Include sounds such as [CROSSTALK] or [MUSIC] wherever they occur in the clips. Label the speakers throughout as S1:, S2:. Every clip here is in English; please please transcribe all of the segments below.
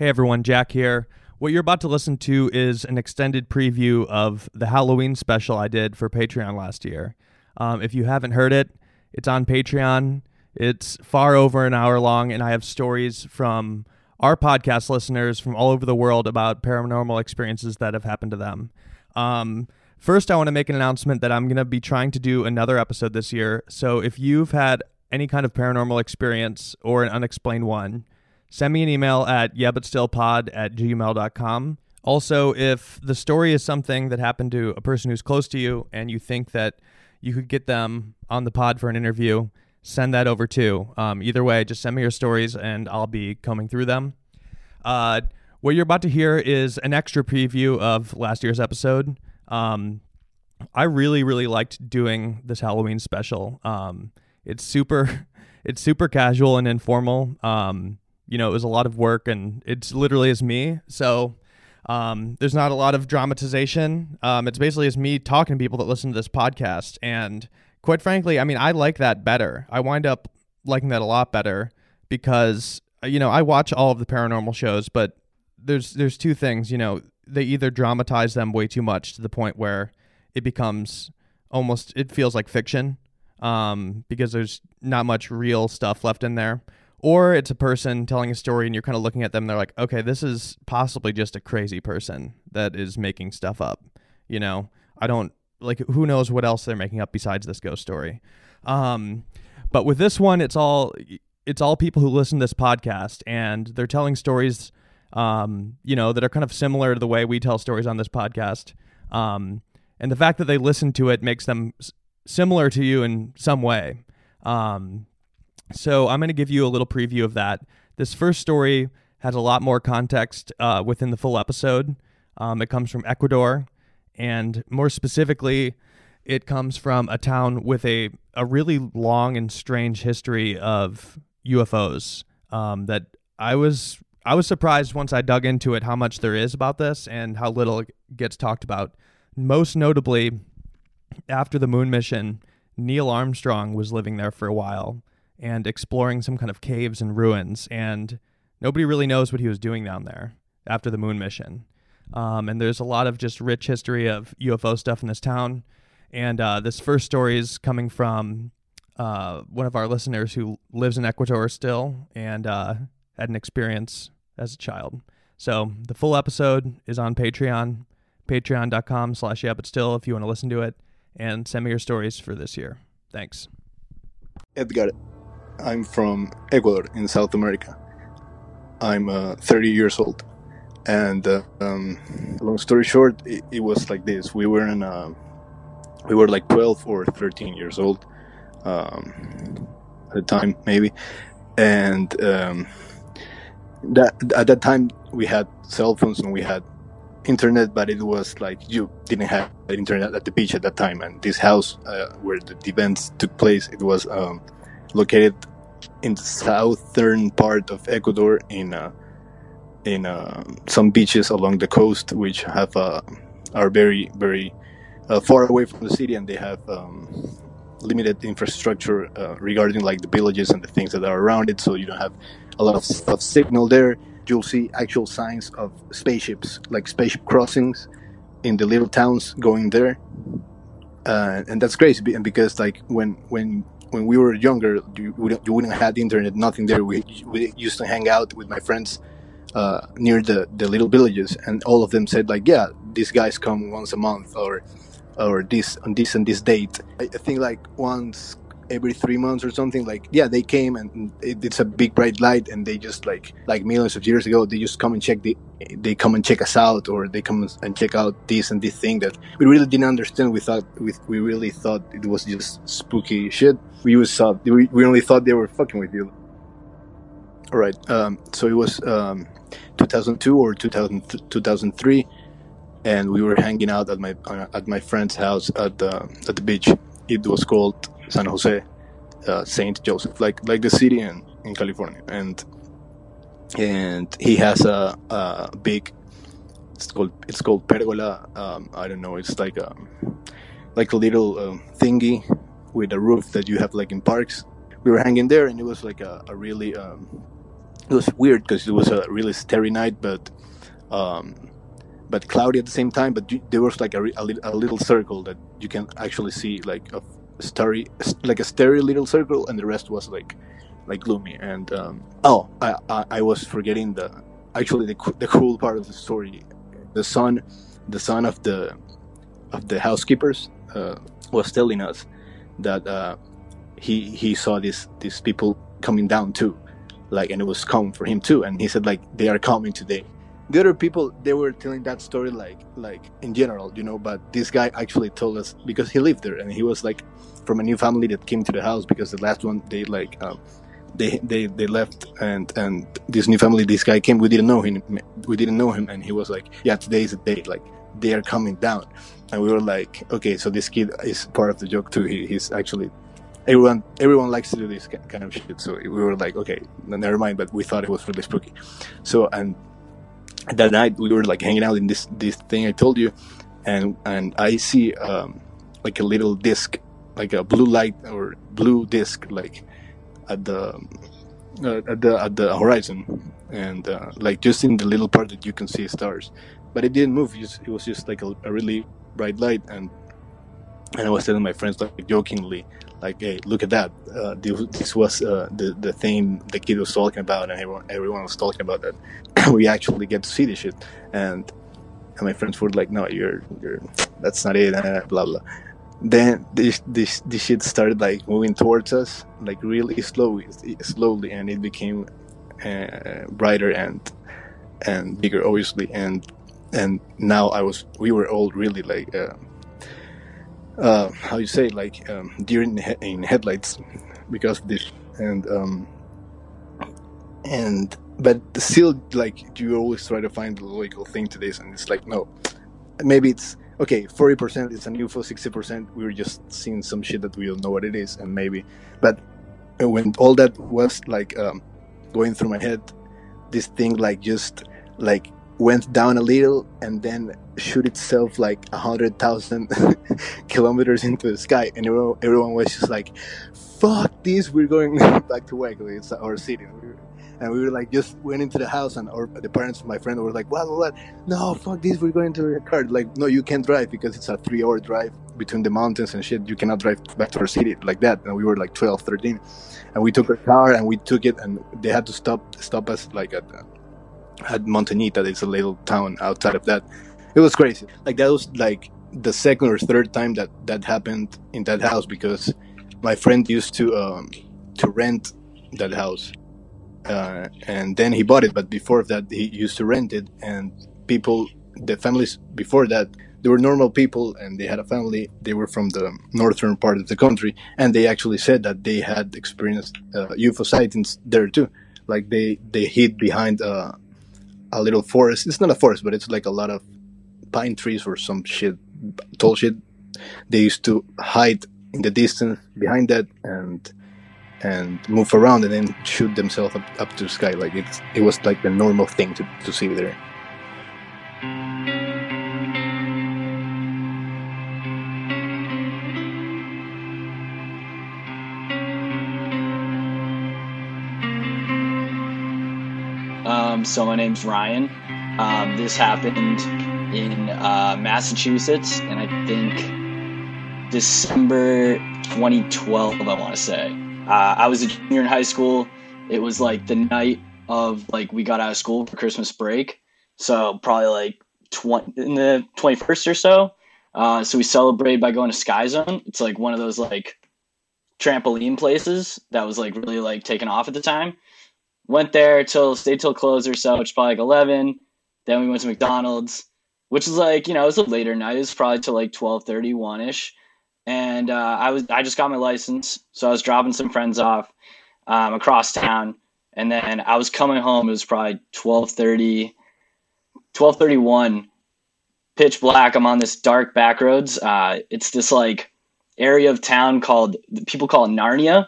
S1: Hey everyone, Jack here. What you're about to listen to is an extended preview of the Halloween special I did for Patreon last year. Um, if you haven't heard it, it's on Patreon. It's far over an hour long, and I have stories from our podcast listeners from all over the world about paranormal experiences that have happened to them. Um, first, I want to make an announcement that I'm going to be trying to do another episode this year. So if you've had any kind of paranormal experience or an unexplained one, send me an email at yeahbutstillpod at gmail.com. Also, if the story is something that happened to a person who's close to you and you think that you could get them on the pod for an interview, send that over too. Um, either way, just send me your stories and I'll be combing through them. Uh, what you're about to hear is an extra preview of last year's episode. Um, I really, really liked doing this Halloween special. Um, it's super, [LAUGHS] it's super casual and informal. Um, you know, it was a lot of work, and it's literally as me. So um, there's not a lot of dramatization. Um, it's basically as me talking to people that listen to this podcast, and quite frankly, I mean, I like that better. I wind up liking that a lot better because you know I watch all of the paranormal shows, but there's there's two things. You know, they either dramatize them way too much to the point where it becomes almost it feels like fiction um, because there's not much real stuff left in there or it's a person telling a story and you're kind of looking at them and they're like okay this is possibly just a crazy person that is making stuff up you know? I don't like who knows what else they're making up besides this ghost story. Um but with this one it's all it's all people who listen to this podcast and they're telling stories um you know that are kind of similar to the way we tell stories on this podcast. Um and the fact that they listen to it makes them s- similar to you in some way. Um so I'm going to give you a little preview of that. This first story has a lot more context uh, within the full episode. Um, it comes from Ecuador, and more specifically, it comes from a town with a, a really long and strange history of UFOs. Um, that I was I was surprised once I dug into it how much there is about this and how little gets talked about. Most notably, after the moon mission, Neil Armstrong was living there for a while and exploring some kind of caves and ruins. And nobody really knows what he was doing down there after the moon mission. Um, and there's a lot of just rich history of UFO stuff in this town. And uh, this first story is coming from uh, one of our listeners who lives in Ecuador still and uh, had an experience as a child. So the full episode is on Patreon, patreon.com slash yeah, but still, if you want to listen to it, and send me your stories for this year. Thanks.
S2: Edgar, I'm from Ecuador in South America. I'm uh, 30 years old, and uh, um, long story short, it, it, was like this: we were in, a, we were like 12 or 13 years old um, at the time, maybe, and um, that at that time we had cell phones and we had internet, but it was like you didn't have internet at the beach at that time. And this house uh, where the events took place, it was um, located in the southern part of Ecuador in uh, in uh, some beaches along the coast, which have uh, are very very uh, far away from the city, and they have um, limited infrastructure uh, regarding like the villages and the things that are around it. So you don't have a lot of, of signal there. You'll see actual signs of spaceships, like spaceship crossings, in the little towns going there, uh, and that's crazy. Because like when when when we were younger, you wouldn't, you wouldn't have the internet, nothing there. We, we used to hang out with my friends uh, near the, the little villages, and all of them said like, yeah, these guys come once a month, or or this on this and this date. I, I think like once every three months or something like yeah they came and it, it's a big bright light and they just like like millions of years ago they just come and check the they come and check us out or they come and check out this and this thing that we really didn't understand. We thought we, we really thought it was just spooky shit. We was uh, we, we only thought they were fucking with you. All right um, so it was um, 2002 or 2000, 2003 and we were hanging out at my at my friend's house at the at the beach. It was called San Jose, uh, Saint Joseph, like like the city in, in California, and and he has a, a big. It's called it's called pergola. Um, I don't know. It's like a like a little um, thingy with a roof that you have like in parks. We were hanging there, and it was like a, a really um, it was weird because it was a really starry night, but um, but cloudy at the same time. But you, there was like a, a, a, little circle that you can actually see like a starry, like a starry little circle, and the rest was like like gloomy. And um, oh, I, I, I was forgetting the actually the the cool part of the story. The son, the son of the of the housekeepers uh, was telling us that uh, he he saw these these people coming down too, like, and it was coming for him too. And he said like they are coming today. The other people they were telling that story like like in general, you know, but this guy actually told us because he lived there and he was like from a new family that came to the house because the last one they like. Um, they, they they left and and this new family this guy came we didn't know him we didn't know him and he was like yeah today is the day like they are coming down and we were like okay so this kid is part of the joke too he, he's actually everyone everyone likes to do this kind of shit. So we were like, okay, never mind. But we thought it was really spooky. So and that night we were like hanging out in this this thing I told you, and and I see um, like a little disc, like a blue light or blue disc, like at the uh, at the at the horizon, and uh, like just in the little part that you can see stars, but it didn't move. It was just like a, a really bright light, and and I was telling my friends like jokingly, like, "Hey, look at that! Uh, this was uh, the the thing the kid was talking about, and everyone everyone was talking about that. [CLEARS THROAT] we actually get to see this shit." And and my friends were like, "No, you're you're that's not it." Uh, blah blah. Then this this this shit started like moving towards us, like really slowly, slowly, and it became uh, brighter and and bigger, obviously, and and now I was we were all really like. Uh, uh, how you say like um, deer in, in headlights because of this. And um, and but still like you always try to find the logical thing to this. And it's like no maybe it's okay 40% is an UFO 60% we're just seeing some shit that we don't know what it is and maybe. But when all that was like um, going through my head this thing like just like went down a little and then shoot itself like a hundred thousand [LAUGHS] kilometers into the sky, and everyone, was just like, "Fuck this! We're going [LAUGHS] back to Waco. It's our city." And we were like, just went into the house, and our, the parents of my friend were like, "What? What? No, fuck this! We're going to the car." Like, no, you can't drive because it's a three-hour drive between the mountains and shit. You cannot drive back to our city like that. And we were like 12, 13, and we took our car and we took it, and they had to stop stop us like at at Montañita. It's a little town outside of that it was crazy. Like that was like the second or third time that that happened in that house because my friend used to um, to rent that house, uh, and then he bought it. But before that, he used to rent it, and people, the families before that, they were normal people, and they had a family. They were from the northern part of the country, and they actually said that they had experienced uh, UFO sightings there too. Like they they hid behind uh, a little forest. It's not a forest, but it's like a lot of pine trees or some shit, tall shit. They used to hide in the distance behind that and and move around and then shoot themselves up, up to the sky. Like it's it was like the normal thing to, to see there.
S3: Um, so my name's Ryan. Um, this happened in uh, Massachusetts, and I think December 2012. I want to say uh, I was a junior in high school. It was like the night of like we got out of school for Christmas break, so probably like 20 in the 21st or so. Uh, so we celebrated by going to Sky Zone. It's like one of those like trampoline places that was like really like taken off at the time. Went there till stayed till close or so, which probably like 11. Then we went to McDonald's which is like you know it was a later night. It was probably till like twelve thirty one ish, and uh, I was I just got my license, so I was dropping some friends off um, across town, and then I was coming home. It was probably 1230, 1231, pitch black. I'm on this dark back roads. Uh, it's this like area of town called people call it Narnia.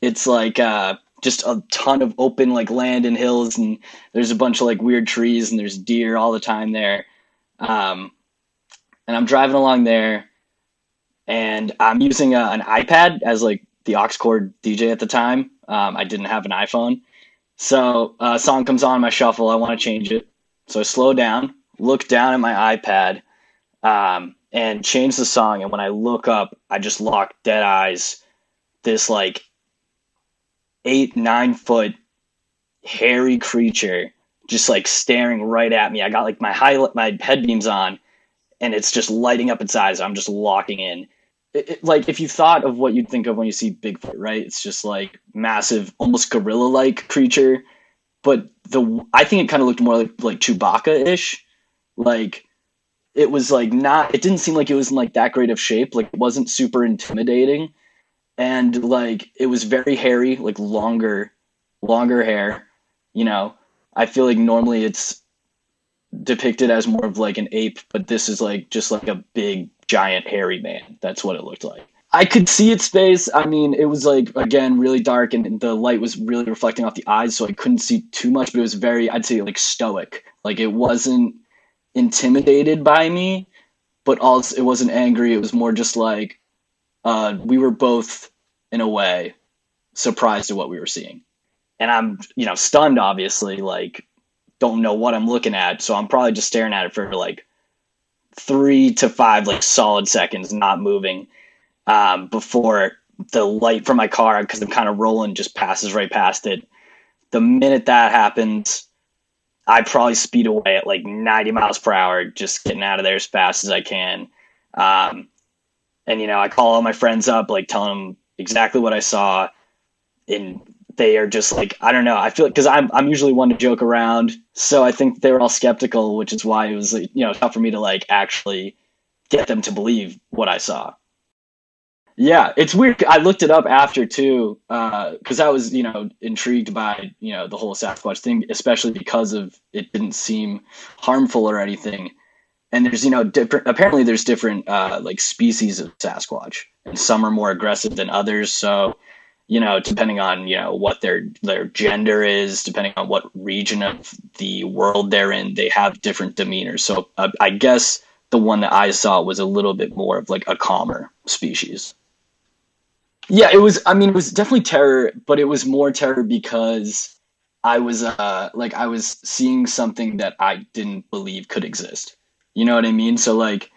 S3: It's like uh, just a ton of open like land and hills, and there's a bunch of like weird trees, and there's deer all the time there um, and I'm driving along there, and I'm using a, an iPad as like the aux cord DJ at the time. Um, I didn't have an iPhone, So a uh, song comes on my shuffle. I want to change it. So I slow down, look down at my iPad, um, and change the song. And when I look up, I just lock dead eyes. This like eight, nine foot hairy creature just like staring right at me. I got like my highlight, my head beams on, and it's just lighting up its eyes. I'm just locking in. It, it, like if you thought of what you'd think of when you see Bigfoot, right? It's just like massive, almost gorilla-like creature. But the I think it kind of looked more like like Chewbacca-ish. Like it was like not. It didn't seem like it was in like that great of shape. Like it wasn't super intimidating, and like it was very hairy, like longer, longer hair. You know, I feel like normally it's depicted as more of like an ape, but this is like just like a big giant hairy man. That's what it looked like. I could see its face. I mean, it was like again really dark and the light was really reflecting off the eyes, so I couldn't see too much, but it was very I'd say like stoic. Like it wasn't intimidated by me, but also it wasn't angry. It was more just like uh, we were both in a way surprised at what we were seeing and I'm, you know, stunned, obviously, like, don't know what I'm looking at. So I'm probably just staring at it for like three to five, like, solid seconds, not moving um, before the light from my car, because I'm kind of rolling, just passes right past it. The minute that happens, I probably speed away at like 90 miles per hour, just getting out of there as fast as I can. Um, and, you know, I call all my friends up, like, telling them exactly what I saw. And they are just like I don't know. I feel because I'm I'm usually one to joke around, so I think they were all skeptical, which is why it was you know tough for me to like actually get them to believe what I saw. Yeah, it's weird. I looked it up after too, because uh, I was you know intrigued by you know the whole Sasquatch thing, especially because of it didn't seem harmful or anything. And there's you know different. Apparently, there's different uh, like species of Sasquatch, and some are more aggressive than others. So you know, depending on you know what their their gender is, depending on what region of the world they're in, they have different demeanors. So uh, I guess the one that I saw was a little bit more of like a calmer species. Yeah, it was. I mean, it was definitely terror, but it was more terror because I was uh like I was seeing something that I didn't believe could exist. You know what I mean? So like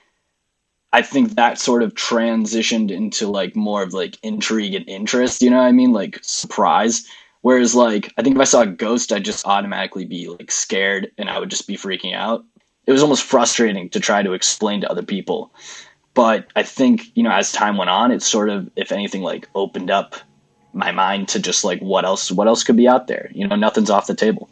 S3: I think that sort of transitioned into like more of like intrigue and interest, you know what I mean? Like surprise. Whereas like I think if I saw a ghost, I'd just automatically be like scared and I would just be freaking out. It was almost frustrating to try to explain to other people. But I think, you know, as time went on, it sort of, if anything, like opened up my mind to just like what else what else could be out there. You know, nothing's off the table.